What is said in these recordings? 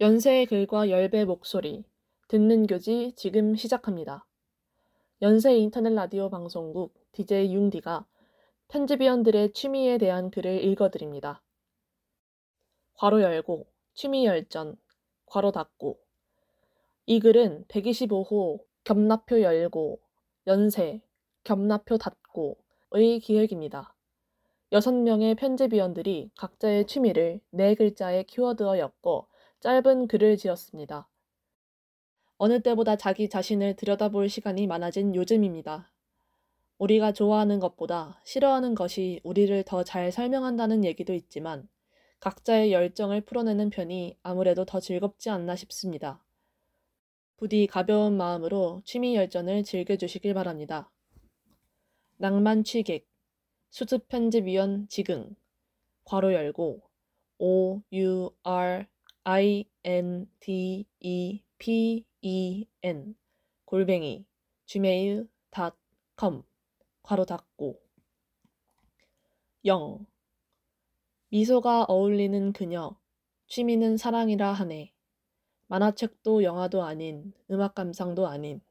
연세의 글과 열배 목소리, 듣는 교지 지금 시작합니다. 연세 인터넷 라디오 방송국 DJ 융디가 편집위원들의 취미에 대한 글을 읽어드립니다. 괄호 열고, 취미 열전, 괄호 닫고. 이 글은 125호 겸나표 열고, 연세, 겸나표 닫고의 기획입니다. 여섯 명의 편집위원들이 각자의 취미를 네 글자의 키워드어 엮어 짧은 글을 지었습니다. 어느 때보다 자기 자신을 들여다볼 시간이 많아진 요즘입니다. 우리가 좋아하는 것보다 싫어하는 것이 우리를 더 잘 설명한다는 얘기도 있지만 각자의 열정을 풀어내는 편이 아무래도 더 즐겁지 않나 싶습니다. 부디 가벼운 마음으로 취미 열전을 즐겨주시길 바랍니다. 낭만 취객, 수습 편집위원 지긍, 괄호 열고, O, U, R, I N D E P E N 골뱅이 gmail.com 괄호 닫고 0 미소가 어울리는 그녀 취미는 사랑이라 하네. 만화책도 영화도 아닌 음악 감상도 아닌.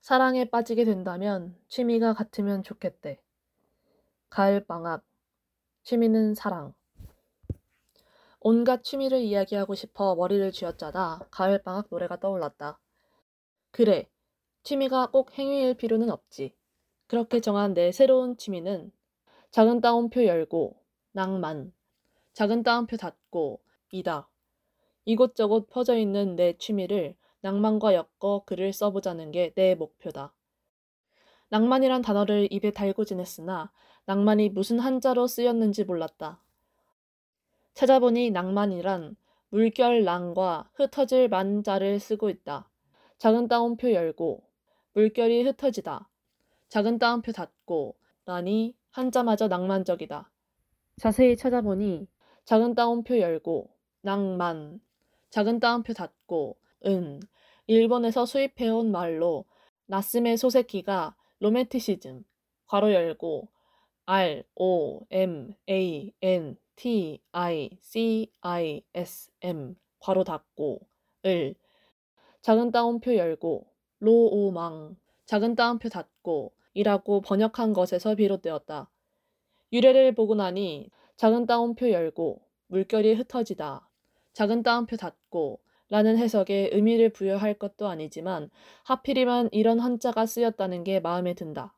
사랑에 빠지게 된다면 취미가 같으면 좋겠대. 가을 방학. 취미는 사랑 온갖 취미를 이야기하고 싶어 머리를 쥐어짜다 가을방학 노래가 떠올랐다. 그래, 취미가 꼭 행위일 필요는 없지. 그렇게 정한 내 새로운 취미는 작은 따옴표 열고, 낭만, 작은 따옴표 닫고, 이다. 이곳저곳 퍼져 있는 내 취미를 낭만과 엮어 글을 써보자는 게 내 목표다. 낭만이란 단어를 입에 달고 지냈으나 낭만이 무슨 한자로 쓰였는지 몰랐다. 찾아보니 낭만이란 물결랑과 흩어질 만자를 쓰고 있다. 작은 따옴표 열고 물결이 흩어지다. 작은 따옴표 닫고 라니 한자마저 낭만적이다. 자세히 찾아보니 작은 따옴표 열고 낭만 작은 따옴표 닫고 은 일본에서 수입해온 말로 나스메 소세키가 로맨티시즘 괄호 열고 R O M A N T I C I S M 괄호 닫고 을 작은 따옴표 열고 로오망 작은 따옴표 닫고 이라고 번역한 것에서 비롯되었다. 유래를 보고 나니 작은 따옴표 열고 물결이 흩어지다 작은 따옴표 닫고 라는 해석에 의미를 부여할 것도 아니지만 하필이면 이런 한자가 쓰였다는 게 마음에 든다.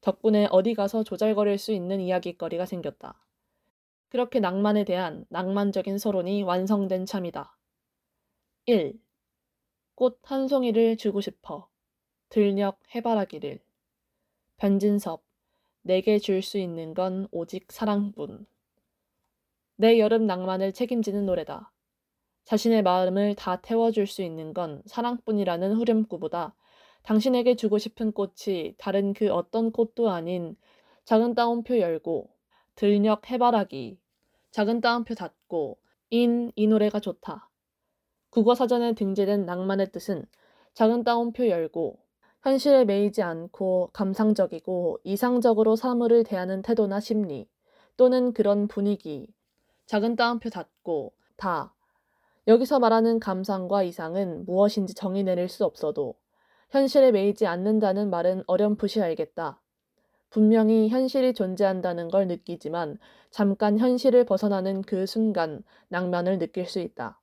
덕분에 어디 가서 조잘거릴 수 있는 이야기거리가 생겼다. 그렇게 낭만에 대한 낭만적인 서론이 완성된 참이다. 1. 꽃 한 송이를 주고 싶어. 들녘 해바라기를. 변진섭. 내게 줄 수 있는 건 오직 사랑뿐. 내 여름 낭만을 책임지는 노래다. 자신의 마음을 다 태워줄 수 있는 건 사랑뿐이라는 후렴구보다 당신에게 주고 싶은 꽃이 다른 그 어떤 꽃도 아닌 작은 따옴표 열고 들녘 해바라기, 작은 따옴표 닫고, 인, 이 노래가 좋다. 국어사전에 등재된 낭만의 뜻은 작은 따옴표 열고, 현실에 매이지 않고 감상적이고 이상적으로 사물을 대하는 태도나 심리, 또는 그런 분위기, 작은 따옴표 닫고, 다. 여기서 말하는 감상과 이상은 무엇인지 정의 내릴 수 없어도 현실에 매이지 않는다는 말은 어렴풋이 알겠다. 분명히 현실이 존재한다는 걸 느끼지만 잠깐 현실을 벗어나는 그 순간 낭만을 느낄 수 있다.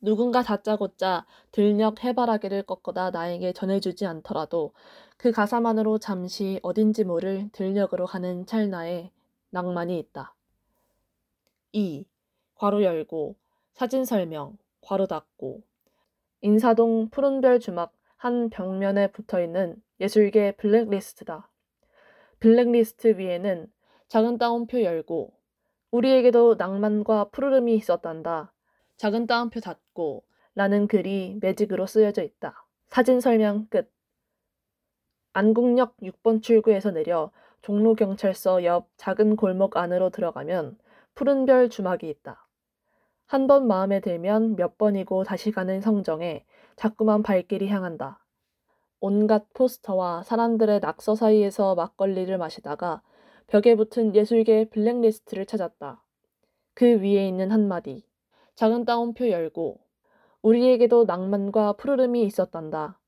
누군가 다짜고짜 들녘 해바라기를 꺾어다 나에게 전해주지 않더라도 그 가사만으로 잠시 어딘지 모를 들녘으로 가는 찰나에 낭만이 있다. 2. 괄호 열고 사진 설명 괄호 닫고 인사동 푸른별 주막 한 벽면에 붙어 있는 예술계 블랙리스트다. 블랙리스트 위에는 작은 따옴표 열고 우리에게도 낭만과 푸르름이 있었단다. 작은 따옴표 닫고 라는 글이 매직으로 쓰여져 있다. 사진 설명 끝. 안국역 6번 출구에서 내려 종로경찰서 옆 작은 골목 안으로 들어가면 푸른별 주막이 있다. 한 번 마음에 들면 몇 번이고 다시 가는 성정에 자꾸만 발길이 향한다. 온갖 포스터와 사람들의 낙서 사이에서 막걸리를 마시다가 벽에 붙은 예술계의 블랙리스트를 찾았다. 그 위에 있는 한마디. 작은 따옴표 열고 우리에게도 낭만과 푸르름이 있었단다.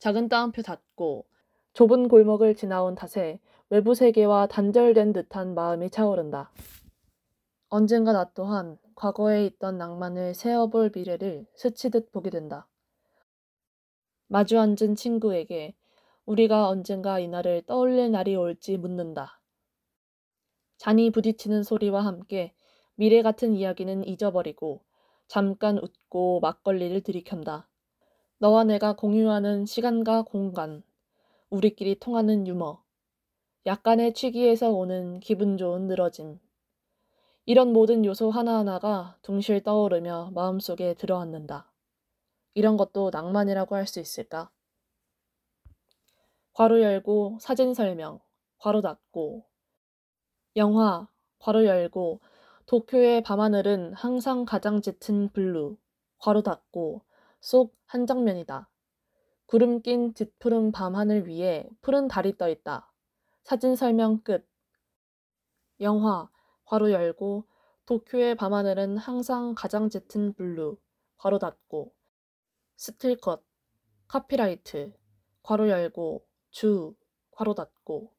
작은 따옴표 닫고 좁은 골목을 지나온 탓에 외부 세계와 단절된 듯한 마음이 차오른다. 언젠가 나 또한 과거에 있던 낭만을 세어볼 미래를 스치듯 보게 된다. 마주 앉은 친구에게 우리가 언젠가 이날을 떠올릴 날이 올지 묻는다. 잔이 부딪히는 소리와 함께 미래 같은 이야기는 잊어버리고 잠깐 웃고 막걸리를 들이켠다. 너와 내가 공유하는 시간과 공간, 우리끼리 통하는 유머, 약간의 취기에서 오는 기분 좋은 늘어짐. 이런 모든 요소 하나하나가 둥실 떠오르며 마음속에 들어앉는다. 이런 것도 낭만이라고 할 수 있을까? 괄호 열고 사진 설명, 괄호 닫고 영화, 괄호 열고 도쿄의 밤하늘은 항상 가장 짙은 블루, 괄호 닫고 속 한 장면이다. 구름 낀 짙푸른 밤하늘 위에 푸른 달이 떠 있다. 사진 설명 끝. 영화, 괄호 열고 도쿄의 밤하늘은 항상 가장 짙은 블루, 괄호 닫고 스틸컷, 카피라이트, 괄호 열고 주, 괄호 닫고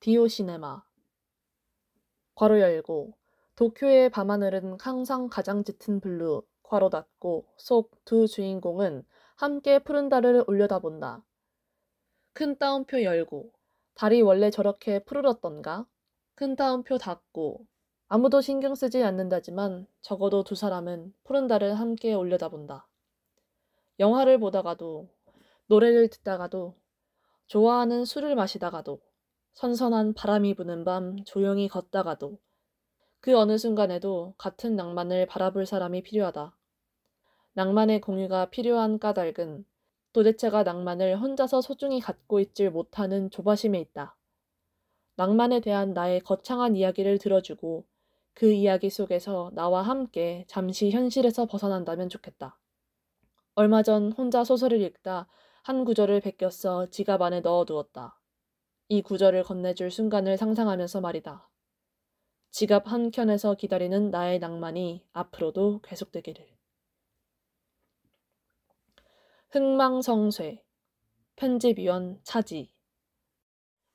디오 시네마, 괄호 열고 도쿄의 밤하늘은 항상 가장 짙은 블루, 괄호 닫고 속 두 주인공은 함께 푸른 달을 올려다본다. 큰 따옴표 열고 달이 원래 저렇게 푸르렀던가? 큰 따옴표 닫고 아무도 신경 쓰지 않는다지만 적어도 두 사람은 푸른 달을 함께 올려다본다. 영화를 보다가도 노래를 듣다가도 좋아하는 술을 마시다가도 선선한 바람이 부는 밤 조용히 걷다가도 그 어느 순간에도 같은 낭만을 바라볼 사람이 필요하다. 낭만의 공유가 필요한 까닭은 도대체가 낭만을 혼자서 소중히 갖고 있질 못하는 조바심에 있다. 낭만에 대한 나의 거창한 이야기를 들어주고 그 이야기 속에서 나와 함께 잠시 현실에서 벗어난다면 좋겠다. 얼마 전 혼자 소설을 읽다 한 구절을 베꼈어 지갑 안에 넣어 두었다. 이 구절을 건네줄 순간을 상상하면서 말이다. 지갑 한 켠에서 기다리는 나의 낭만이 앞으로도 계속되기를. 흥망성쇠 편집위원 차지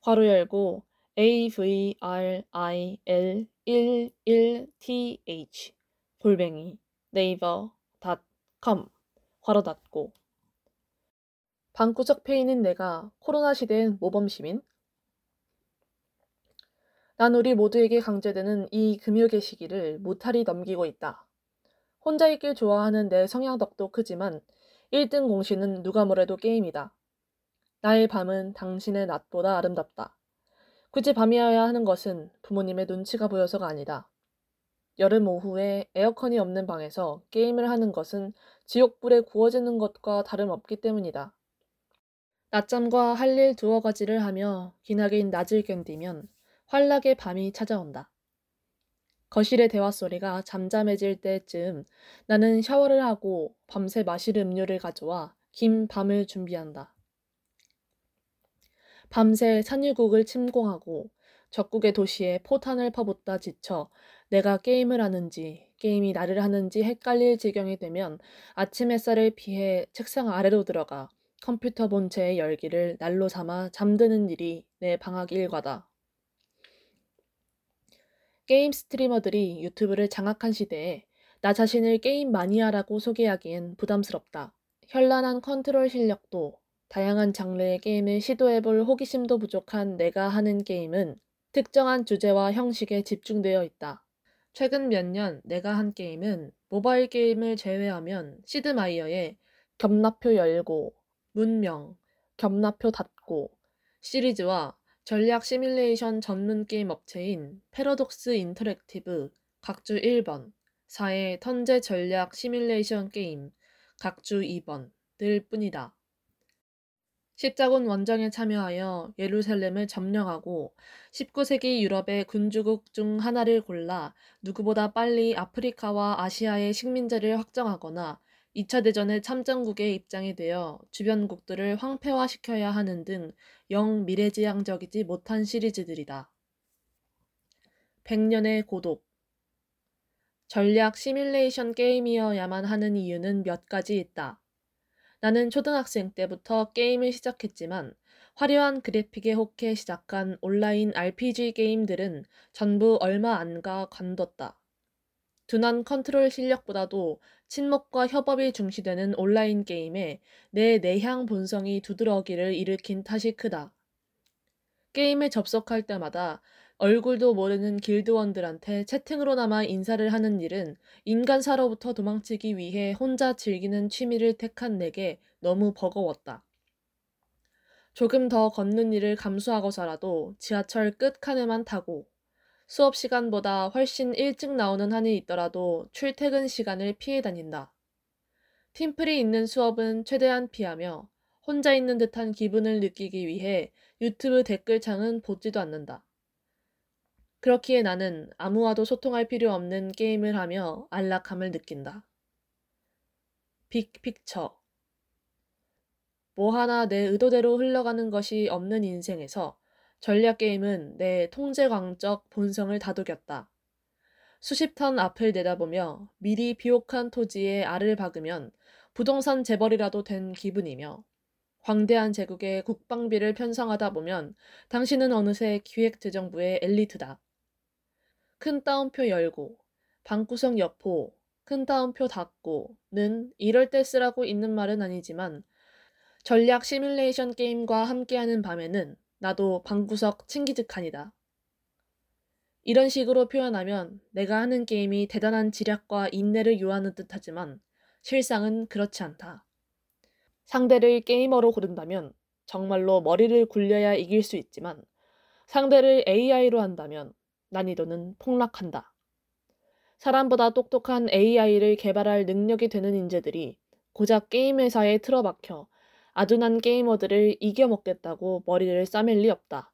괄호 열고 avril11th 골뱅이 네이버 닷컴 괄호 닫고 방구석 페이는 내가 코로나 시대엔 모범 시민? 난 우리 모두에게 강제되는 이 금욕의 시기를 무탈히 넘기고 있다. 혼자 있길 좋아하는 내 성향 덕도 크지만 1등 공신은 누가 뭐래도 게임이다. 나의 밤은 당신의 낮보다 아름답다. 굳이 밤이어야 하는 것은 부모님의 눈치가 보여서가 아니다. 여름 오후에 에어컨이 없는 방에서 게임을 하는 것은 지옥불에 구워지는 것과 다름없기 때문이다. 낮잠과 할 일 두어 가지를 하며 기나긴 낮을 견디면 환락의 밤이 찾아온다. 거실의 대화 소리가 잠잠해질 때쯤 나는 샤워를 하고 밤새 마실 음료를 가져와 긴 밤을 준비한다. 밤새 산유국을 침공하고 적국의 도시에 포탄을 퍼붓다 지쳐 내가 게임을 하는지 게임이 나를 하는지 헷갈릴 지경이 되면 아침 햇살을 피해 책상 아래로 들어가 컴퓨터 본체의 열기를 난로 삼아 잠드는 일이 내 방학 일과다. 게임 스트리머들이 유튜브를 장악한 시대에 나 자신을 게임 마니아라고 소개하기엔 부담스럽다. 현란한 컨트롤 실력도 다양한 장르의 게임을 시도해볼 호기심도 부족한 내가 하는 게임은 특정한 주제와 형식에 집중되어 있다. 최근 몇 년 내가 한 게임은 모바일 게임을 제외하면 시드마이어의 겹낫표 열고, 문명, 겹낫표 닫고 시리즈와 전략 시뮬레이션 전문 게임 업체인 패러독스 인터랙티브 각주 1번, 4의 턴제 전략 시뮬레이션 게임 각주 2번 들 뿐이다. 십자군 원정에 참여하여 예루살렘을 점령하고 19세기 유럽의 군주국 중 하나를 골라 누구보다 빨리 아프리카와 아시아의 식민지를 확정하거나 2차 대전의 참전국에 입장이 되어 주변국들을 황폐화시켜야 하는 등 영 미래지향적이지 못한 시리즈들이다. 백년의 고독 전략 시뮬레이션 게임이어야만 하는 이유는 몇 가지 있다. 나는 초등학생 때부터 게임을 시작했지만 화려한 그래픽에 혹해 시작한 온라인 RPG 게임들은 전부 얼마 안 가 관뒀다. 둔한 컨트롤 실력보다도 친목과 협업이 중시되는 온라인 게임에 내 내향 본성이 두드러기를 일으킨 탓이 크다. 게임에 접속할 때마다 얼굴도 모르는 길드원들한테 채팅으로나마 인사를 하는 일은 인간사로부터 도망치기 위해 혼자 즐기는 취미를 택한 내게 너무 버거웠다. 조금 더 걷는 일을 감수하고서라도 지하철 끝칸에만 타고 수업 시간보다 훨씬 일찍 나오는 한이 있더라도 출퇴근 시간을 피해 다닌다. 팀플이 있는 수업은 최대한 피하며 혼자 있는 듯한 기분을 느끼기 위해 유튜브 댓글창은 보지도 않는다. 그렇기에 나는 아무와도 소통할 필요 없는 게임을 하며 안락함을 느낀다. 빅픽처 뭐 하나 내 의도대로 흘러가는 것이 없는 인생에서 전략 게임은 내 통제광적 본성을 다독였다. 수십 턴 앞을 내다보며 미리 비옥한 토지에 알을 박으면 부동산 재벌이라도 된 기분이며 광대한 제국의 국방비를 편성하다 보면 당신은 어느새 기획재정부의 엘리트다. 큰 따옴표 열고 방구석 여포 큰 따옴표 닫고는 이럴 때 쓰라고 있는 말은 아니지만 전략 시뮬레이션 게임과 함께하는 밤에는 나도 방구석 친기즈칸이다. 이런 식으로 표현하면 내가 하는 게임이 대단한 지략과 인내를 요하는 듯하지만 실상은 그렇지 않다. 상대를 게이머로 고른다면 정말로 머리를 굴려야 이길 수 있지만 상대를 AI로 한다면 난이도는 폭락한다. 사람보다 똑똑한 AI를 개발할 능력이 되는 인재들이 고작 게임 회사에 틀어박혀 아둔한 게이머들을 이겨먹겠다고 머리를 싸맬 리 없다.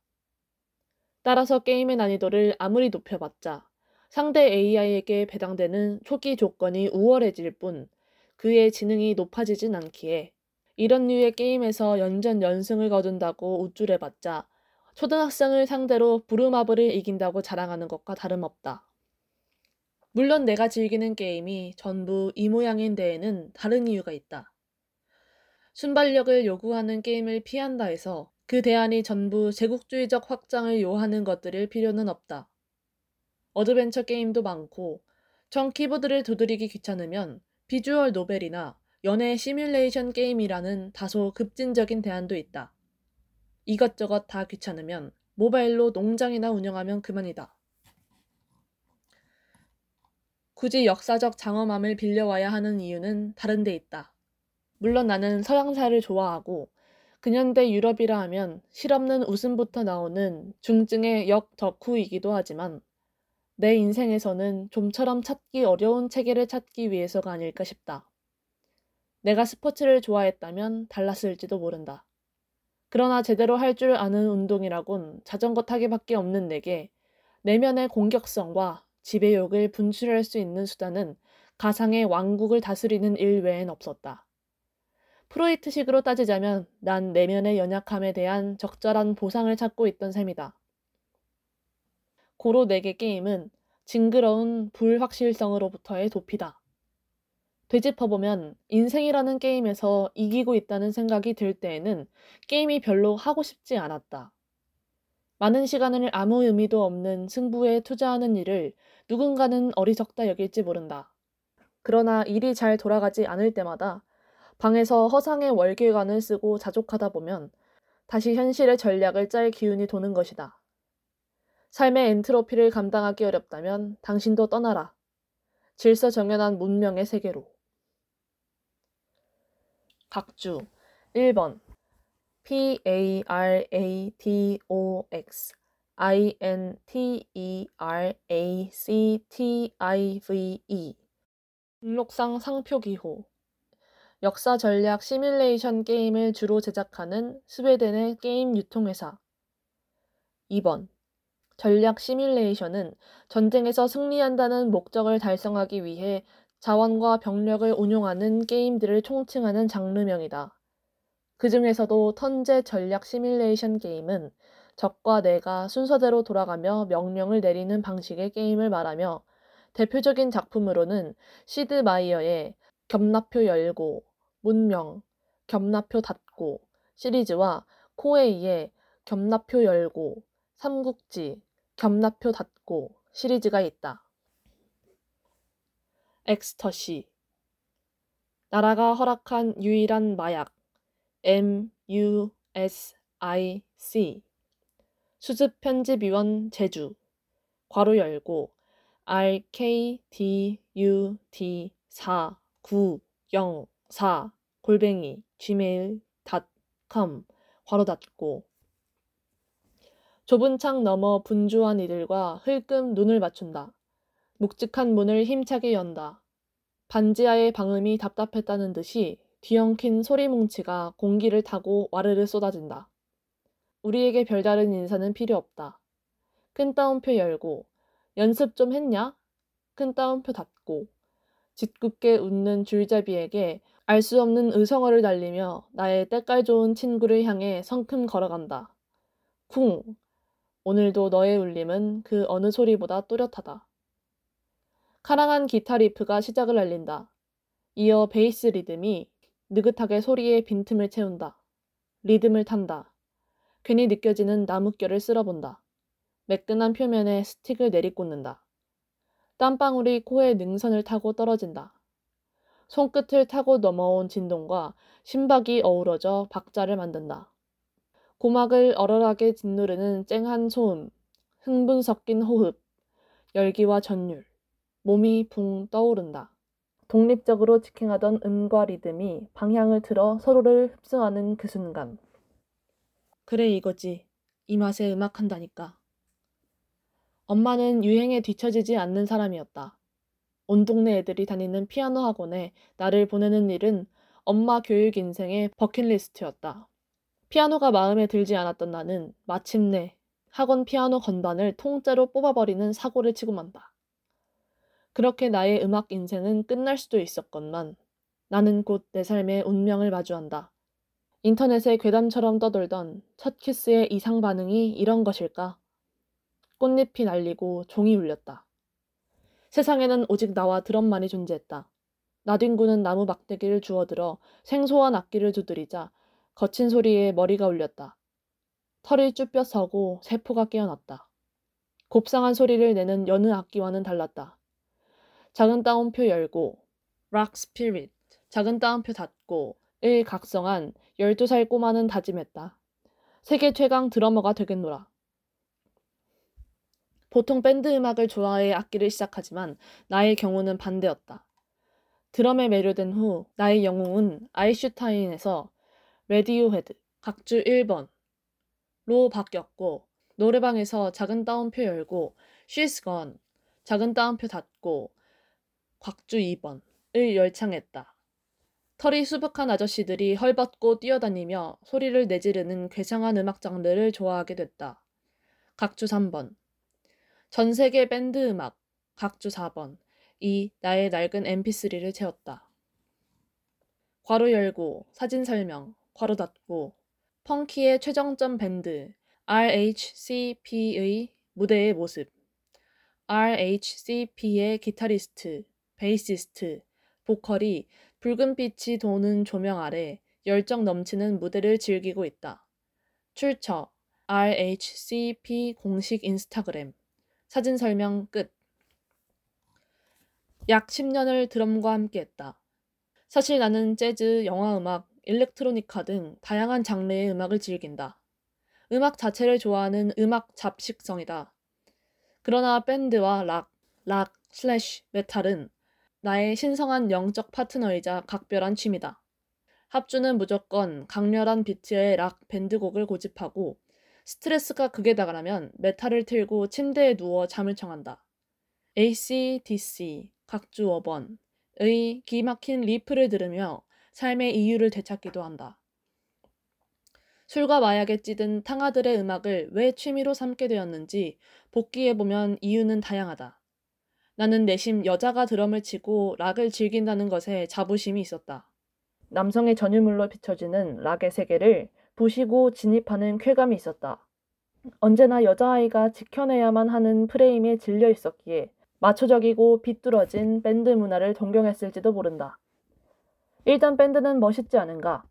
따라서 게임의 난이도를 아무리 높여봤자 상대 AI에게 배당되는 초기 조건이 우월해질 뿐 그의 지능이 높아지진 않기에 이런 류의 게임에서 연전 연승을 거둔다고 우쭐해봤자 초등학생을 상대로 부르마블을 이긴다고 자랑하는 것과 다름없다. 물론 내가 즐기는 게임이 전부 이 모양인 데에는 다른 이유가 있다. 순발력을 요구하는 게임을 피한다 해서 그 대안이 전부 제국주의적 확장을 요하는 것들일 필요는 없다. 어드벤처 게임도 많고 정 키보드를 두드리기 귀찮으면 visual novel이나 연애 시뮬레이션 게임이라는 다소 급진적인 대안도 있다. 이것저것 다 귀찮으면 모바일로 농장이나 운영하면 그만이다. 굳이 역사적 장엄함을 빌려와야 하는 이유는 다른 데 있다. 물론 나는 서양사를 좋아하고 근현대 유럽이라 하면 실없는 웃음부터 나오는 중증의 역덕후이기도 하지만 내 인생에서는 좀처럼 찾기 어려운 체계를 찾기 위해서가 아닐까 싶다. 내가 스포츠를 좋아했다면 달랐을지도 모른다. 그러나 제대로 할 줄 아는 운동이라곤 자전거 타기밖에 없는 내게 내면의 공격성과 지배욕을 분출할 수 있는 수단은 가상의 왕국을 다스리는 일 외엔 없었다. 프로이트식으로 따지자면 난 내면의 연약함에 대한 적절한 보상을 찾고 있던 셈이다. 고로 내게 게임은 징그러운 불확실성으로부터의 도피다. 되짚어보면 인생이라는 게임에서 이기고 있다는 생각이 들 때에는 게임이 별로 하고 싶지 않았다. 많은 시간을 아무 의미도 없는 승부에 투자하는 일을 누군가는 어리석다 여길지 모른다. 그러나 일이 잘 돌아가지 않을 때마다 방에서 허상의 월계관을 쓰고 자족하다 보면 다시 현실의 전략을 짤 기운이 도는 것이다. 삶의 엔트로피를 감당하기 어렵다면 당신도 떠나라. 질서정연한 문명의 세계로. 각주. 1번. P A R A T O X. I N T E R A C T I V E. 등록상 상표 기호. 역사 전략 시뮬레이션 게임을 주로 제작하는 스웨덴의 게임 유통회사. 2번. 전략 시뮬레이션은 전쟁에서 승리한다는 목적을 달성하기 위해 자원과 병력을 운용하는 게임들을 총칭하는 장르명이다. 그 중에서도 턴제 전략 시뮬레이션 게임은 적과 내가 순서대로 돌아가며 명령을 내리는 방식의 게임을 말하며 대표적인 작품으로는 시드 마이어의 겹낫표 열고, 문명, 겹낫표 닫고 시리즈와 코에이의 겹낫표 열고, 삼국지, 겹낫표 닫고 시리즈가 있다. 엑스터시. 나라가 허락한 유일한 마약 M U S I C 수습 편집위원 제주. 괄호 열고 R K D U T 4 9 0 4 골뱅이 gmail.com 괄호 닫고. 좁은 창 너머 분주한 이들과 흘끔 눈을 맞춘다. 묵직한 문을 힘차게 연다. 반지하의 방음이 답답했다는 듯이 뒤엉킨 소리 뭉치가 공기를 타고 와르르 쏟아진다. 우리에게 별다른 인사는 필요 없다. 큰 따옴표 열고 연습 좀 했냐? 큰 따옴표 닫고 짓궂게 웃는 줄잡이에게 알 수 없는 의성어를 날리며 나의 때깔 좋은 친구를 향해 성큼 걸어간다. 쿵! 오늘도 너의 울림은 그 어느 소리보다 또렷하다. 카랑한 기타 리프가 시작을 알린다. 이어 베이스 리듬이 느긋하게 소리의 빈틈을 채운다. 리듬을 탄다. 괜히 느껴지는 나뭇결을 쓸어본다. 매끈한 표면에 스틱을 내리꽂는다. 땀방울이 코에 능선을 타고 떨어진다. 손끝을 타고 넘어온 진동과 심박이 어우러져 박자를 만든다. 고막을 얼얼하게 짓누르는 쨍한 소음, 흥분 섞인 호흡, 열기와 전율, 몸이 붕 떠오른다. 독립적으로 직행하던 음과 리듬이 방향을 틀어 서로를 흡수하는 그 순간. 그래 이거지. 이 맛에 음악한다니까. 엄마는 유행에 뒤처지지 않는 사람이었다. 온 동네 애들이 다니는 피아노 학원에 나를 보내는 일은 엄마 교육 인생의 버킷리스트였다. 피아노가 마음에 들지 않았던 나는 마침내 학원 피아노 건반을 통째로 뽑아버리는 사고를 치고 만다. 그렇게 나의 음악 인생은 끝날 수도 있었건만 나는 곧 내 삶의 운명을 마주한다. 인터넷에 괴담처럼 떠돌던 첫 키스의 이상 반응이 이런 것일까? 꽃잎이 날리고 종이 울렸다. 세상에는 오직 나와 드럼만이 존재했다. 나뒹구는 나무 막대기를 주워들어 생소한 악기를 두드리자 거친 소리에 머리가 울렸다. 털이 쭈뼛 서고 세포가 깨어났다. 곱상한 소리를 내는 여느 악기와는 달랐다. 작은 따옴표 열고 락 스피릿 작은 따옴표 닫고 을 각성한 12살 꼬마는 다짐했다. 세계 최강 드러머가 되겠노라. 보통 밴드 음악을 좋아해 악기를 시작하지만 나의 경우는 반대였다. 드럼에 매료된 후 나의 영웅은 아이슈타인에서 레디오 헤드 각주 1번로 바뀌었고 노래방에서 작은 따옴표 열고 Gone 작은 따옴표 닫고 각주 2번을 열창했다. 털이 수북한 아저씨들이 헐벗고 뛰어다니며 소리를 내지르는 괴상한 음악 장르를 좋아하게 됐다. 각주 3번 전 세계 밴드 음악 각주 4번 이 나의 낡은 mp3를 채웠다. 괄호 열고 사진 설명 괄호 닫고 funky의 최정점 밴드 RHCP의 무대의 모습 RHCP의 기타리스트, 베이시스트, 보컬이 붉은빛이 도는 조명 아래 열정 넘치는 무대를 즐기고 있다. 출처 RHCP 공식 인스타그램 사진 설명 끝. 약 10년을 드럼과 함께 했다. 사실 나는 재즈, 영화 음악, 일렉트로니카 등 다양한 장르의 음악을 즐긴다. 음악 자체를 좋아하는 음악 잡식성이다. 그러나 밴드와 락, 락, 슬래시, 메탈은 나의 신성한 영적 파트너이자 각별한 취미다. 합주는 무조건 강렬한 비트의 락 밴드곡을 고집하고 스트레스가 극에 달하면 메탈을 틀고 침대에 누워 잠을 청한다. AC/DC 각주 5번의 기막힌 riff를 들으며 삶의 이유를 되찾기도 한다. 술과 마약에 찌든 탕아들의 음악을 왜 취미로 삼게 되었는지 복기해보면 이유는 다양하다. 나는 내심 여자가 드럼을 치고 락을 즐긴다는 것에 자부심이 있었다. 남성의 전유물로 비춰지는 락의 세계를 부시고 진입하는 쾌감이 있었다. 언제나 여자아이가 지켜내야만 하는 프레임에 질려 있었기에 마초적이고 비뚤어진 밴드 문화를 동경했을지도 모른다. 일단 밴드는 멋있지 않은가?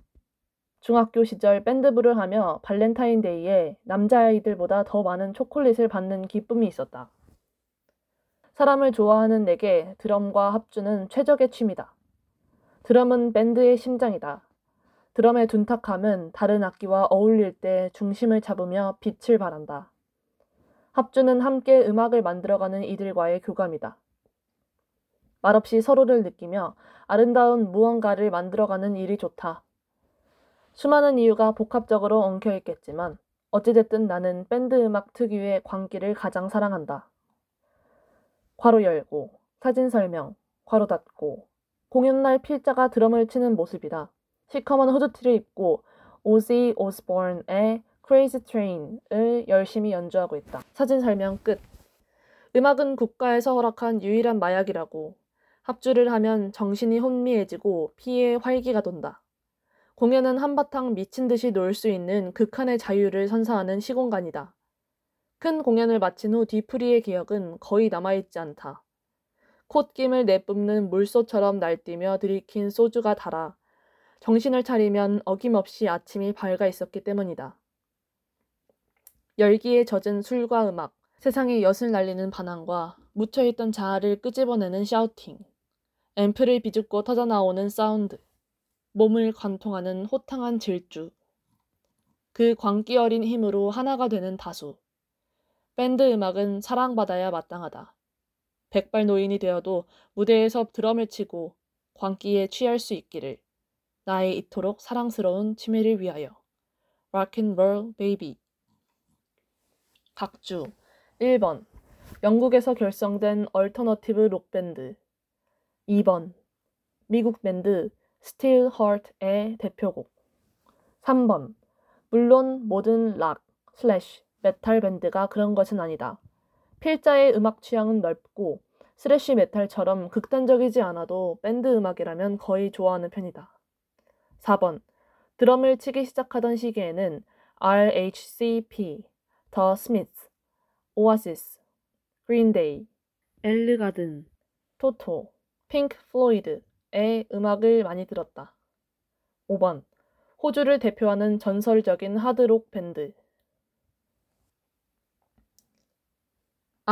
중학교 시절 밴드부를 하며 발렌타인데이에 남자아이들보다 더 많은 초콜릿을 받는 기쁨이 있었다. 사람을 좋아하는 내게 드럼과 합주는 최적의 취미다. 드럼은 밴드의 심장이다. 드럼의 둔탁함은 다른 악기와 어울릴 때 중심을 잡으며 빛을 발한다. 합주는 함께 음악을 만들어가는 이들과의 교감이다. 말없이 서로를 느끼며 아름다운 무언가를 만들어가는 일이 좋다. 수많은 이유가 복합적으로 엉켜 있겠지만 어찌됐든 나는 밴드 음악 특유의 광기를 가장 사랑한다. 괄호 열고 사진 설명 괄호 닫고 공연날 필자가 드럼을 치는 모습이다. 시커먼 후드티를 입고 오지 오스본의 Crazy Train을 열심히 연주하고 있다. 사진 설명 끝. 음악은 국가에서 허락한 유일한 마약이라고. 합주를 하면 정신이 혼미해지고 피에 활기가 돈다. 공연은 한바탕 미친 듯이 놀 수 있는 극한의 자유를 선사하는 시공간이다. 큰 공연을 마친 후 뒤풀이의 기억은 거의 남아있지 않다. 콧김을 내뿜는 물소처럼 날뛰며 들이킨 소주가 달아 정신을 차리면 어김없이 아침이 밝아 있었기 때문이다. 열기에 젖은 술과 음악, 세상에 엿을 날리는 반항과 묻혀있던 자아를 끄집어내는 shouting, 앰프를 비집고 터져나오는 사운드, 몸을 관통하는 호탕한 질주, 그 광기 어린 힘으로 하나가 되는 다수. 밴드 음악은 사랑받아야 마땅하다. 백발 노인이 되어도 무대에서 드럼을 치고 광기에 취할 수 있기를. 나의 이토록 사랑스러운 취미를 위하여. Rock and roll baby. 각주 1번 영국에서 결성된 alternative 록밴드 2번 미국 밴드 Steelheart의 대표곡 3번 물론 모든 락, 슬래시, 메탈 밴드가 그런 것은 아니다. 필자의 음악 취향은 넓고 스래시 메탈처럼 극단적이지 않아도 밴드 음악이라면 거의 좋아하는 편이다. 4번 드럼을 치기 시작하던 시기에는 RHCP, The Smiths, Oasis, Green Day, Ellegarden, Toto, Pink Floyd의 음악을 많이 들었다. 5번 호주를 대표하는 전설적인 하드록 밴드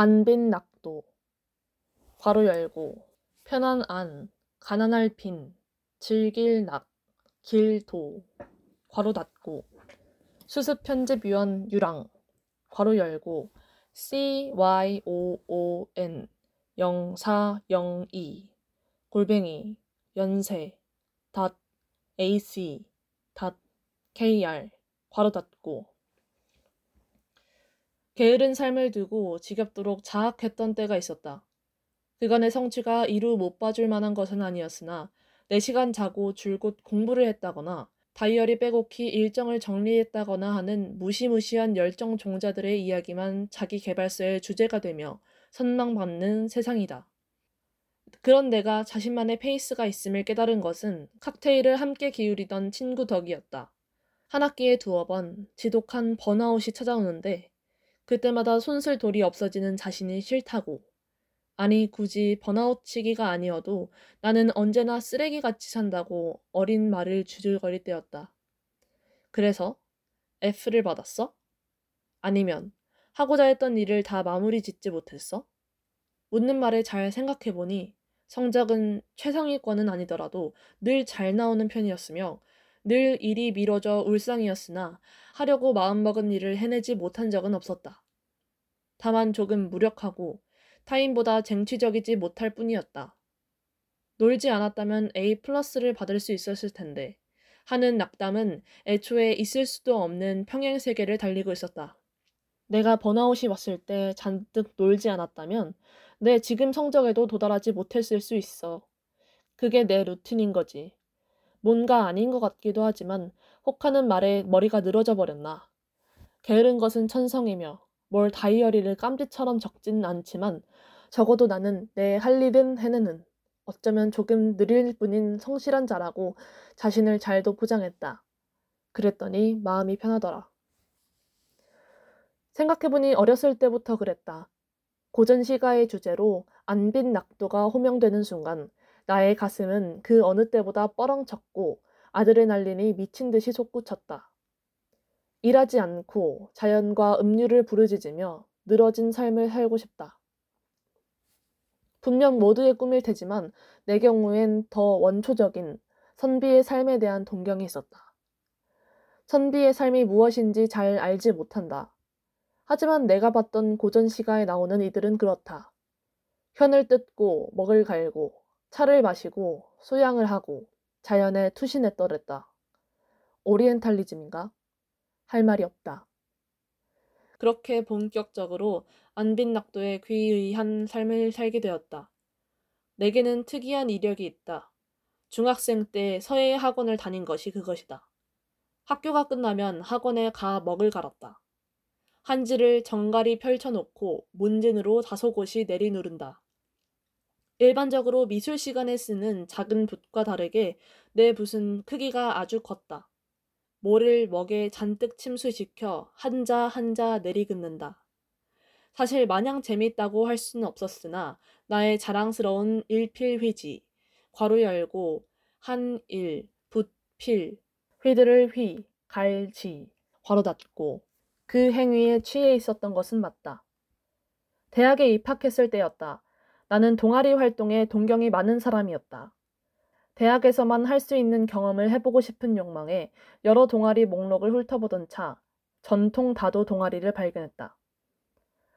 안빈 낙도. 괄호 열고 편한 안 가난할 빈 즐길 낙 길 도. 괄호 닫고 수습 편집 위원 유랑. 괄호 열고 C Y O O N 0402 골뱅이 연세 닷 AC 닷 KR 괄호 닫고 게으른 삶을 두고 지겹도록 자학했던 때가 있었다. 그간의 성취가 이루 못 봐줄 만한 것은 아니었으나 4시간 자고 줄곧 공부를 했다거나 다이어리 빼곡히 일정을 정리했다거나 하는 무시무시한 열정 종자들의 이야기만 자기 개발서의 주제가 되며 선망받는 세상이다. 그런 내가 자신만의 페이스가 있음을 깨달은 것은 칵테일을 함께 기울이던 친구 덕이었다. 한 학기에 두어 번 지독한 번아웃이 찾아오는데 그때마다 손쓸 도리 없어지는 자신이 싫다고. 아니 굳이 번아웃 시기가 아니어도 나는 언제나 쓰레기같이 산다고 어린 말을 주절거릴 때였다. 그래서 F를 받았어? 아니면 하고자 했던 일을 다 마무리 짓지 못했어? 묻는 말에 잘 생각해보니 성적은 최상위권은 아니더라도 늘 잘 나오는 편이었으며 늘 일이 미뤄져 울상이었으나 하려고 마음먹은 일을 해내지 못한 적은 없었다. 다만 조금 무력하고 타인보다 쟁취적이지 못할 뿐이었다. 놀지 않았다면 A 플러스를 받을 수 있었을 텐데 하는 낙담은 애초에 있을 수도 없는 평행 세계를 달리고 있었다. 내가 번아웃이 왔을 때 잔뜩 놀지 않았다면 내 지금 성적에도 도달하지 못했을 수 있어. 그게 내 루틴인 거지. 뭔가 아닌 것 같기도 하지만 혹하는 말에 머리가 늘어져 버렸나. 게으른 것은 천성이며 뭘 다이어리를 깜지처럼 적지는 않지만 적어도 나는 내 할 일은 해내는 어쩌면 조금 느릴 뿐인 성실한 자라고 자신을 잘도 포장했다. 그랬더니 마음이 편하더라. 생각해보니 어렸을 때부터 그랬다. 고전 시가의 주제로 안빈 낙도가 호명되는 순간 나의 가슴은 그 어느 때보다 뻐렁쳤고 아드레날린이 미친 듯이 솟구쳤다. 일하지 않고 자연과 음료를 부르짖으며 늘어진 삶을 살고 싶다. 분명 모두의 꿈일 테지만 내 경우엔 더 원초적인 선비의 삶에 대한 동경이 있었다. 선비의 삶이 무엇인지 잘 알지 못한다. 하지만 내가 봤던 고전 시가에 나오는 이들은 그렇다. 현을 뜯고 먹을 갈고 차를 마시고 수양을 하고 자연에 투신에 떨었다. 오리엔탈리즘인가? 할 말이 없다. 그렇게 본격적으로 안빈낙도에 귀의한 삶을 살게 되었다. 내게는 특이한 이력이 있다. 중학생 때 서예 학원을 다닌 것이 그것이다. 학교가 끝나면 학원에 가 먹을 갈았다. 한지를 정갈이 펼쳐놓고 문진으로 다소 곳이 내리누른다. 일반적으로 미술 시간에 쓰는 작은 붓과 다르게 내 붓은 크기가 아주 컸다. 모를 먹에 잔뜩 침수시켜 한자 한자 내리긋는다. 사실 마냥 재밌다고 할 수는 없었으나 나의 자랑스러운 일필휘지, 괄호 열고 한일, 붓필, 휘들을 휘, 갈지, 괄호 닫고 그 행위에 취해 있었던 것은 맞다. 대학에 입학했을 때였다. 나는 동아리 활동에 동경이 많은 사람이었다. 대학에서만 할 수 있는 경험을 해보고 싶은 욕망에 여러 동아리 목록을 훑어보던 차 전통 다도 동아리를 발견했다.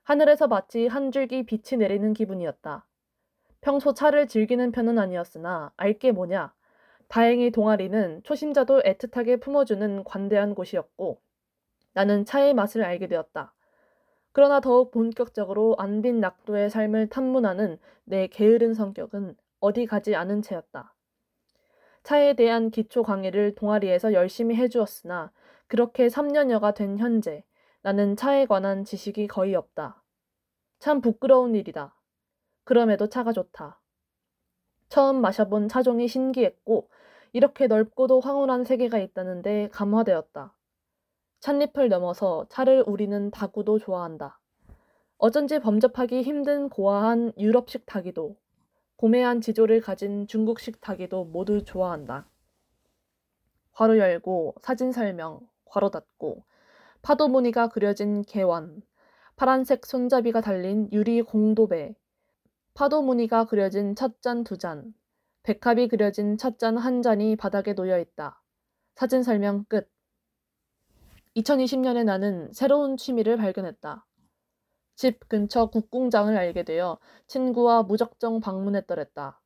하늘에서 마치 한 줄기 빛이 내리는 기분이었다. 평소 차를 즐기는 편은 아니었으나 알게 뭐냐. 다행히 동아리는 초심자도 애틋하게 품어주는 관대한 곳이었고 나는 차의 맛을 알게 되었다. 그러나 더욱 본격적으로 안빈 낙도의 삶을 탐문하는 내 게으른 성격은 어디 가지 않은 채였다. 차에 대한 기초 강의를 동아리에서 열심히 해주었으나 그렇게 3년여가 된 현재 나는 차에 관한 지식이 거의 없다. 참 부끄러운 일이다. 그럼에도 차가 좋다. 처음 마셔본 차종이 신기했고 이렇게 넓고도 황홀한 세계가 있다는데 감화되었다. 찻잎을 넘어서 차를 우리는 다구도 좋아한다. 어쩐지 범접하기 힘든 고아한 유럽식 닭이도 고매한 지조를 가진 중국식 닭이도 모두 좋아한다. 괄호 열고 사진 설명, 괄호 닫고 파도 무늬가 그려진 개원, 파란색 손잡이가 달린 유리 공도배, 파도 무늬가 그려진 첫잔두 잔, 백합이 그려진 첫잔한 잔이 바닥에 놓여 있다. 사진 설명 끝. 2020년에 나는 새로운 취미를 발견했다. 집 근처 국궁장을 알게 되어 친구와 무적정 방문했더랬다.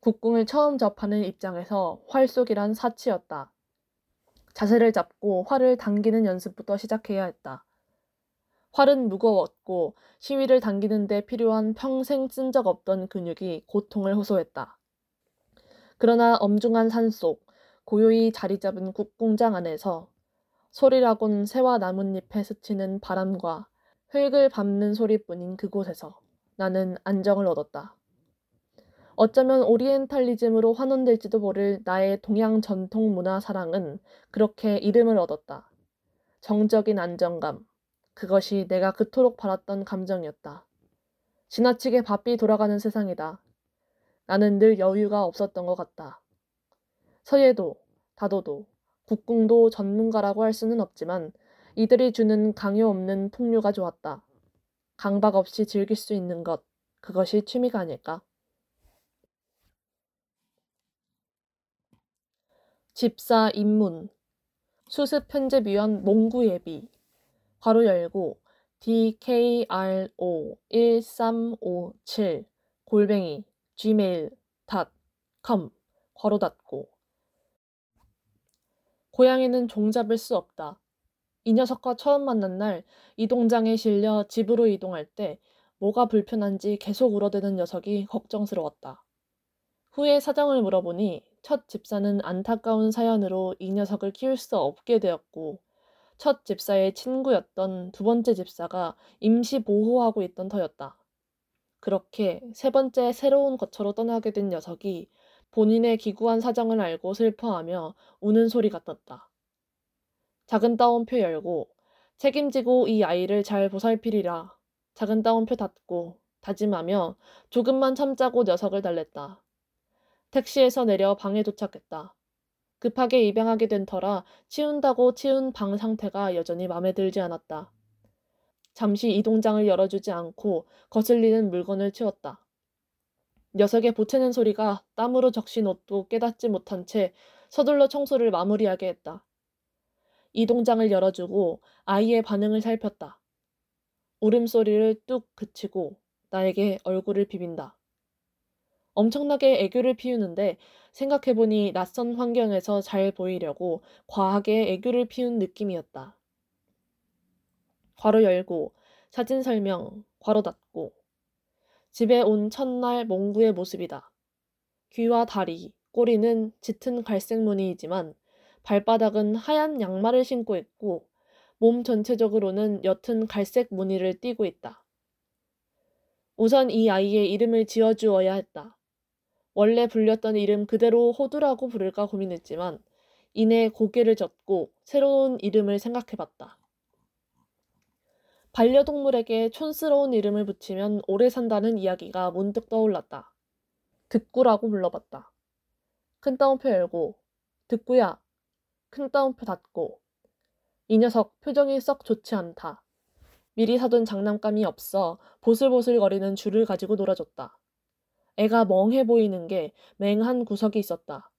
국궁을 처음 접하는 입장에서 활속이란 사치였다. 자세를 잡고 활을 당기는 연습부터 시작해야 했다. 활은 무거웠고 시위를 당기는 데 필요한 평생 쓴 적 없던 근육이 고통을 호소했다. 그러나 엄중한 산속 고요히 자리 잡은 국궁장 안에서 소리라곤 새와 나뭇잎에 스치는 바람과 흙을 밟는 소리뿐인 그곳에서 나는 안정을 얻었다. 어쩌면 오리엔탈리즘으로 환원될지도 모를 나의 동양 전통 문화 사랑은 그렇게 이름을 얻었다. 정적인 안정감. 그것이 내가 그토록 바랐던 감정이었다. 지나치게 바삐 돌아가는 세상이다. 나는 늘 여유가 없었던 것 같다. 서예도, 다도도, 국궁도 전문가라고 할 수는 없지만 이들이 주는 강요 없는 풍류가 좋았다. 강박 없이 즐길 수 있는 것, 그것이 취미가 아닐까? 집사 입문 수습 편집위원 몽구예비 괄호 열고 dkro 1357 골뱅이 gmail.com 괄호 닫고 고양이는 종잡을 수 없다. 이 녀석과 처음 만난 날 이동장에 실려 집으로 이동할 때 뭐가 불편한지 계속 울어대는 녀석이 걱정스러웠다. 후에 사정을 물어보니 첫 집사는 안타까운 사연으로 이 녀석을 키울 수 없게 되었고 첫 집사의 친구였던 두 번째 집사가 임시 보호하고 있던 터였다. 그렇게 세 번째 새로운 거처로 떠나게 된 녀석이 본인의 기구한 사정을 알고 슬퍼하며 우는 소리가 떴다. 작은 따옴표 열고 책임지고 이 아이를 잘 보살피리라. 작은 따옴표 닫고 다짐하며 조금만 참자고 녀석을 달랬다. 택시에서 내려 방에 도착했다. 급하게 입양하게 된 터라 치운다고 치운 방 상태가 여전히 마음에 들지 않았다. 잠시 이동장을 열어주지 않고 거슬리는 물건을 치웠다. 녀석의 보채는 소리가 땀으로 적신 옷도 깨닫지 못한 채 서둘러 청소를 마무리하게 했다. 이동장을 열어주고 아이의 반응을 살폈다. 울음소리를 뚝 그치고 나에게 얼굴을 비빈다. 엄청나게 애교를 피우는데 생각해보니 낯선 환경에서 잘 보이려고 과하게 애교를 피운 느낌이었다. 괄호 열고 사진 설명 괄호 닫고 집에 온 첫날 몽구의 모습이다. 귀와 다리, 꼬리는 짙은 갈색 무늬이지만 발바닥은 하얀 양말을 신고 있고 몸 전체적으로는 옅은 갈색 무늬를 띠고 있다. 우선 이 아이의 이름을 지어주어야 했다. 원래 불렸던 이름 그대로 호두라고 부를까 고민했지만 이내 고개를 젓고 새로운 이름을 생각해봤다. 반려동물에게 촌스러운 이름을 붙이면 오래 산다는 이야기가 문득 떠올랐다. 듣구라고 불러봤다. 큰 따옴표 열고 듣구야 큰 따옴표 닫고 이 녀석 표정이 썩 좋지 않다. 미리 사둔 장난감이 없어 보슬보슬거리는 줄을 가지고 놀아줬다. 애가 멍해 보이는 게 맹한 구석이 있었다.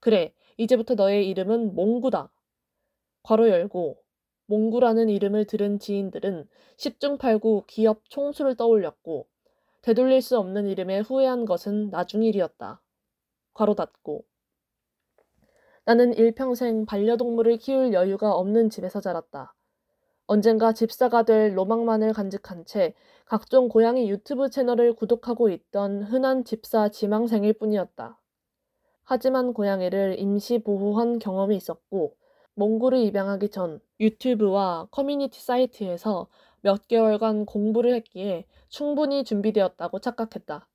그래, 이제부터 너의 이름은 몽구다. 괄호 열고 몽구라는 이름을 들은 지인들은 10중 8구 기업 총수를 떠올렸고 되돌릴 수 없는 이름에 후회한 것은 나중 일이었다. 괄호 닫고 나는 일평생 반려동물을 키울 여유가 없는 집에서 자랐다. 언젠가 집사가 될 로망만을 간직한 채 각종 고양이 유튜브 채널을 구독하고 있던 흔한 집사 지망생일 뿐이었다. 하지만 고양이를 임시 보호한 경험이 있었고, 몽골을 입양하기 전 유튜브와 커뮤니티 사이트에서 몇 개월간 공부를 했기에 충분히 준비되었다고 착각했다.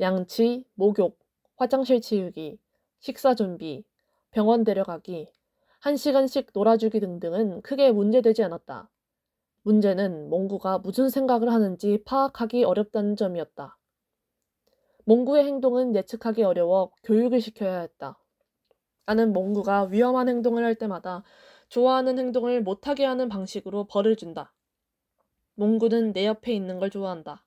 양치, 목욕, 화장실 치우기, 식사 준비, 병원 데려가기, 한 시간씩 놀아주기 등등은 크게 문제되지 않았다. 문제는 몽구가 무슨 생각을 하는지 파악하기 어렵다는 점이었다. 몽구의 행동은 예측하기 어려워 교육을 시켜야 했다. 나는 몽구가 위험한 행동을 할 때마다 좋아하는 행동을 못하게 하는 방식으로 벌을 준다. 몽구는 내 옆에 있는 걸 좋아한다.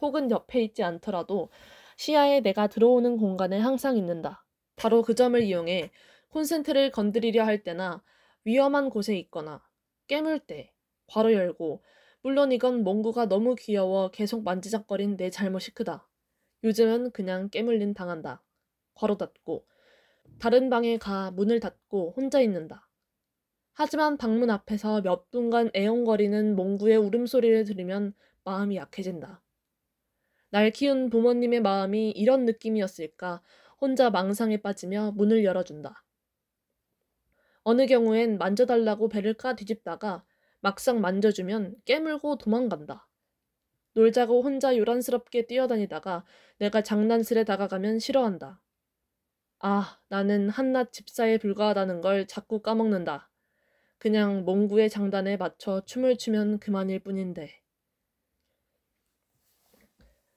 혹은 옆에 있지 않더라도 시야에 내가 들어오는 공간에 항상 있는다. 바로 그 점을 이용해 콘센트를 건드리려 할 때나 위험한 곳에 있거나 깨물 때 괄호 열고 물론 이건 몽구가 너무 귀여워 계속 만지작거린 내 잘못이 크다. 요즘은 그냥 깨물린 당한다. 괄호 닫고 다른 방에 가 문을 닫고 혼자 있는다. 하지만 방문 앞에서 몇 분간 애용거리는 몽구의 울음소리를 들으면 마음이 약해진다. 날 키운 부모님의 마음이 이런 느낌이었을까 혼자 망상에 빠지며 문을 열어준다. 어느 경우엔 만져달라고 배를 까 뒤집다가 막상 만져주면 깨물고 도망간다. 놀자고 혼자 요란스럽게 뛰어다니다가 내가 장난스레 다가가면 싫어한다. 아, 나는 한낱 집사에 불과하다는 걸 자꾸 까먹는다. 그냥 몽구의 장단에 맞춰 춤을 추면 그만일 뿐인데.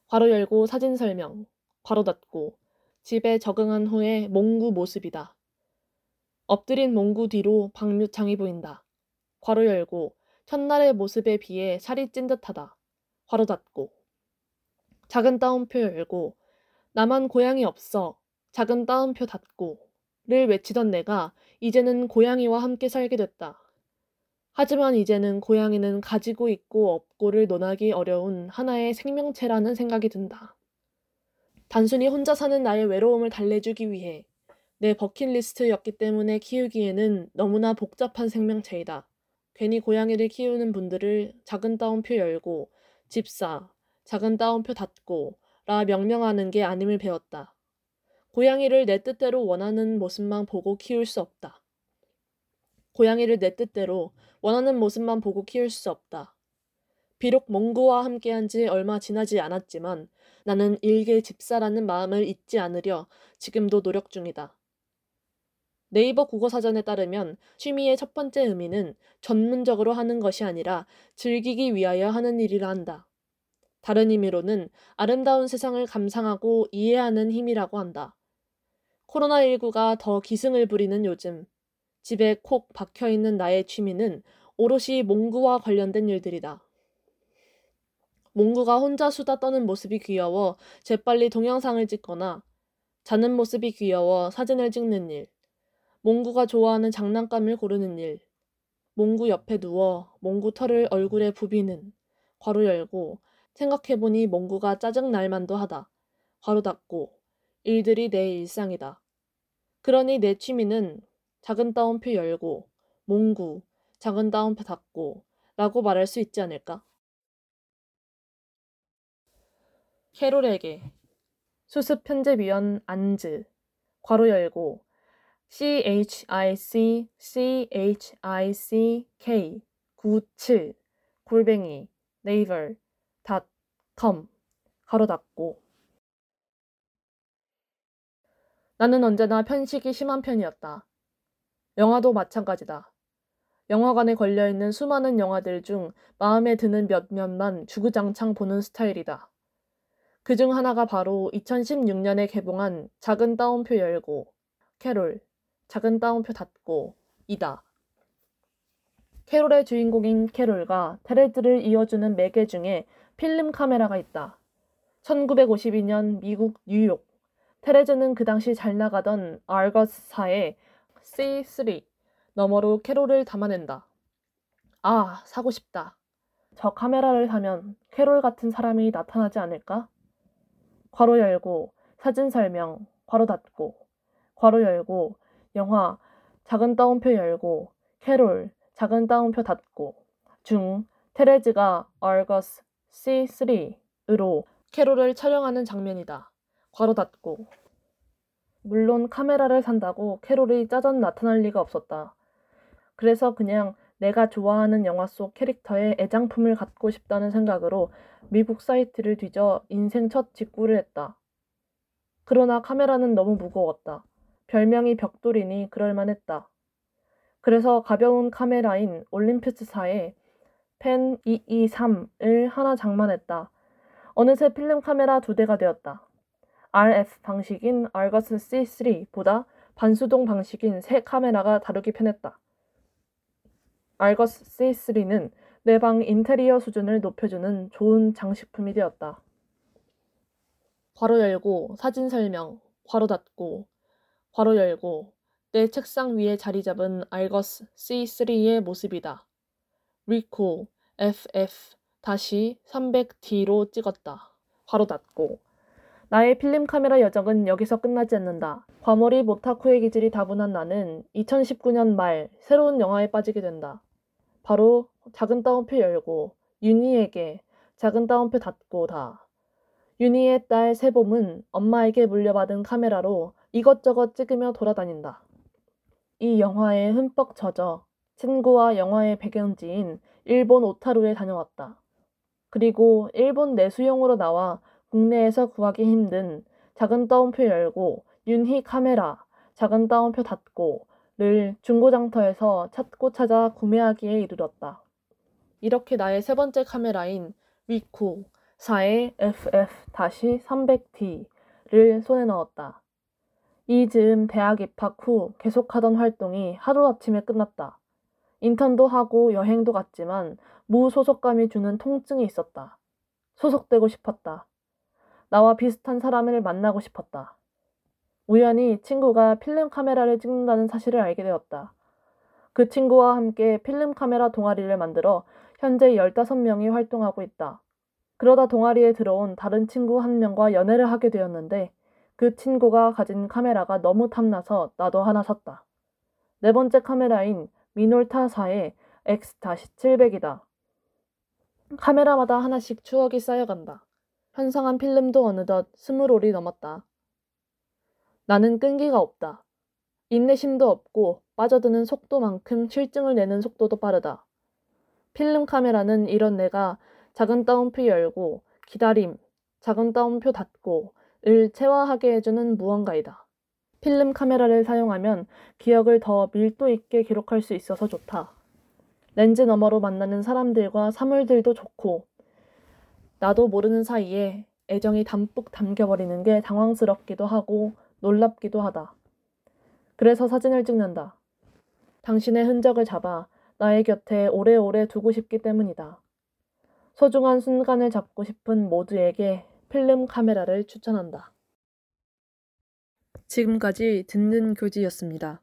괄호 열고 사진 설명, 괄호 닫고 집에 적응한 후에 몽구 모습이다. 엎드린 몽구 뒤로 박뮤창이 보인다. 괄호 열고 첫날의 모습에 비해 살이 찐 듯하다. 괄호 닫고 작은 따옴표 열고 나만 고양이 없어 작은 따옴표 닫고를 외치던 내가 이제는 고양이와 함께 살게 됐다. 하지만 이제는 고양이는 가지고 있고 없고를 논하기 어려운 하나의 생명체라는 생각이 든다. 단순히 혼자 사는 나의 외로움을 달래주기 위해 내 버킷리스트였기 때문에 키우기에는 너무나 복잡한 생명체이다. 괜히 고양이를 키우는 분들을 작은 따옴표 열고 집사, 작은 따옴표 닫고 라 명명하는 게 아님을 배웠다. 고양이를 내 뜻대로 원하는 모습만 보고 키울 수 없다. 고양이를 내 뜻대로 원하는 모습만 보고 키울 수 없다. 비록 몽구와 함께한 지 얼마 지나지 않았지만 나는 일개 집사라는 마음을 잊지 않으려 지금도 노력 중이다. 네이버 국어사전에 따르면 취미의 첫 번째 의미는 전문적으로 하는 것이 아니라 즐기기 위하여 하는 일이라 한다. 다른 의미로는 아름다운 세상을 감상하고 이해하는 힘이라고 한다. 코로나19가 더 기승을 부리는 요즘, 집에 콕 박혀 있는 나의 취미는 오롯이 몽구와 관련된 일들이다. 몽구가 혼자 수다 떠는 모습이 귀여워 재빨리 동영상을 찍거나 자는 모습이 귀여워 사진을 찍는 일, 몽구가 좋아하는 장난감을 고르는 일, 몽구 옆에 누워 몽구 털을 얼굴에 부비는 괄호 열고 생각해보니 몽구가 짜증 날 만도 하다. 괄호 닫고 일들이 내 일상이다. 그러니 내 취미는 작은 따옴표 열고 몽구 작은 따옴표 닫고 라고 말할 수 있지 않을까? 캐롤에게 수습 편집위원 안즈 괄호 열고 C H I C C H I C K 97 골뱅이 네이버 닷컴 가로 닫고 나는 언제나 편식이 심한 편이었다. 영화도 마찬가지다. 영화관에 걸려있는 수많은 영화들 중 마음에 드는 몇몇만 주구장창 보는 스타일이다. 그 중 하나가 바로 2016년에 개봉한 작은 따옴표 열고, 캐롤, 작은 따옴표 닫고, 이다. 캐롤의 주인공인 캐롤과 테레즈를 이어주는 매개 중에 필름 카메라가 있다. 1952년 미국 뉴욕. 테레즈는 그 당시 잘 나가던 알거스사의 C3 너머로 캐롤을 담아낸다. 아, 사고 싶다. 저 카메라를 사면 캐롤 같은 사람이 나타나지 않을까? 괄호 열고 사진 설명, 괄호 닫고, 괄호 열고 영화 작은 따옴표 열고 캐롤 작은 따옴표 닫고 중 테레즈가 얼거스 C3으로 캐롤을 촬영하는 장면이다. 괄호 닫고 물론 카메라를 산다고 캐롤이 짜전 나타날 리가 없었다. 그래서 그냥 내가 좋아하는 영화 속 캐릭터의 애장품을 갖고 싶다는 생각으로 미국 사이트를 뒤져 인생 첫 직구를 했다. 그러나 카메라는 너무 무거웠다. 별명이 벽돌이니 그럴만했다. 그래서 가벼운 카메라인 올림피스사의 펜 223을 하나 장만했다. 어느새 필름 카메라 두 대가 되었다. RF 방식인 알거스 C3보다 반수동 방식인 새 카메라가 다루기 편했다. 알거스 C3는 내 방 인테리어 수준을 높여주는 좋은 장식품이 되었다. 괄호 열고 사진 설명, 괄호 닫고, 괄호 열고 내 책상 위에 자리 잡은 알거스 C3의 모습이다. 리코 FF 다시 300D로 찍었다. 괄호 닫고 나의 필름 카메라 여정은 여기서 끝나지 않는다. 과몰입 모타쿠의 기질이 다분한 나는 2019년 말 새로운 영화에 빠지게 된다. 바로 작은 따옴표 열고 윤희에게 작은 따옴표 닫고 다. 윤희의 딸 세봄은 엄마에게 물려받은 카메라로 이것저것 찍으며 돌아다닌다. 이 영화에 흠뻑 젖어 친구와 영화의 배경지인 일본 오타루에 다녀왔다. 그리고 일본 내수용으로 나와 국내에서 구하기 힘든 작은 따옴표 열고 윤희 카메라 작은 따옴표 닫고 를 중고장터에서 찾고 찾아 구매하기에 이르렀다. 이렇게 나의 세 번째 카메라인 위쿠 4의 FF-300D를 손에 넣었다. 이 즈음 대학 입학 후 계속하던 활동이 하루아침에 끝났다. 인턴도 하고 여행도 갔지만 무소속감이 주는 통증이 있었다. 소속되고 싶었다. 나와 비슷한 사람을 만나고 싶었다. 우연히 친구가 필름 카메라를 찍는다는 사실을 알게 되었다. 그 친구와 함께 필름 카메라 동아리를 만들어 현재 15명이 활동하고 있다. 그러다 동아리에 들어온 다른 친구 한 명과 연애를 하게 되었는데 그 친구가 가진 카메라가 너무 탐나서 나도 하나 샀다. 네 번째 카메라인 미놀타4의 X-700이다. 카메라마다 하나씩 추억이 쌓여간다. 현상한 필름도 어느덧 스물 올이 넘었다. 나는 끈기가 없다. 인내심도 없고 빠져드는 속도만큼 실증을 내는 속도도 빠르다. 필름 카메라는 이런 내가 작은 따옴표 열고 기다림, 작은 따옴표 닫고 을 체화하게 해주는 무언가이다. 필름 카메라를 사용하면 기억을 더 밀도 있게 기록할 수 있어서 좋다. 렌즈 너머로 만나는 사람들과 사물들도 좋고 나도 모르는 사이에 애정이 담뿍 담겨버리는 게 당황스럽기도 하고 놀랍기도 하다. 그래서 사진을 찍는다. 당신의 흔적을 잡아 나의 곁에 오래오래 두고 싶기 때문이다. 소중한 순간을 잡고 싶은 모두에게 필름 카메라를 추천한다. 지금까지 듣는 교지였습니다.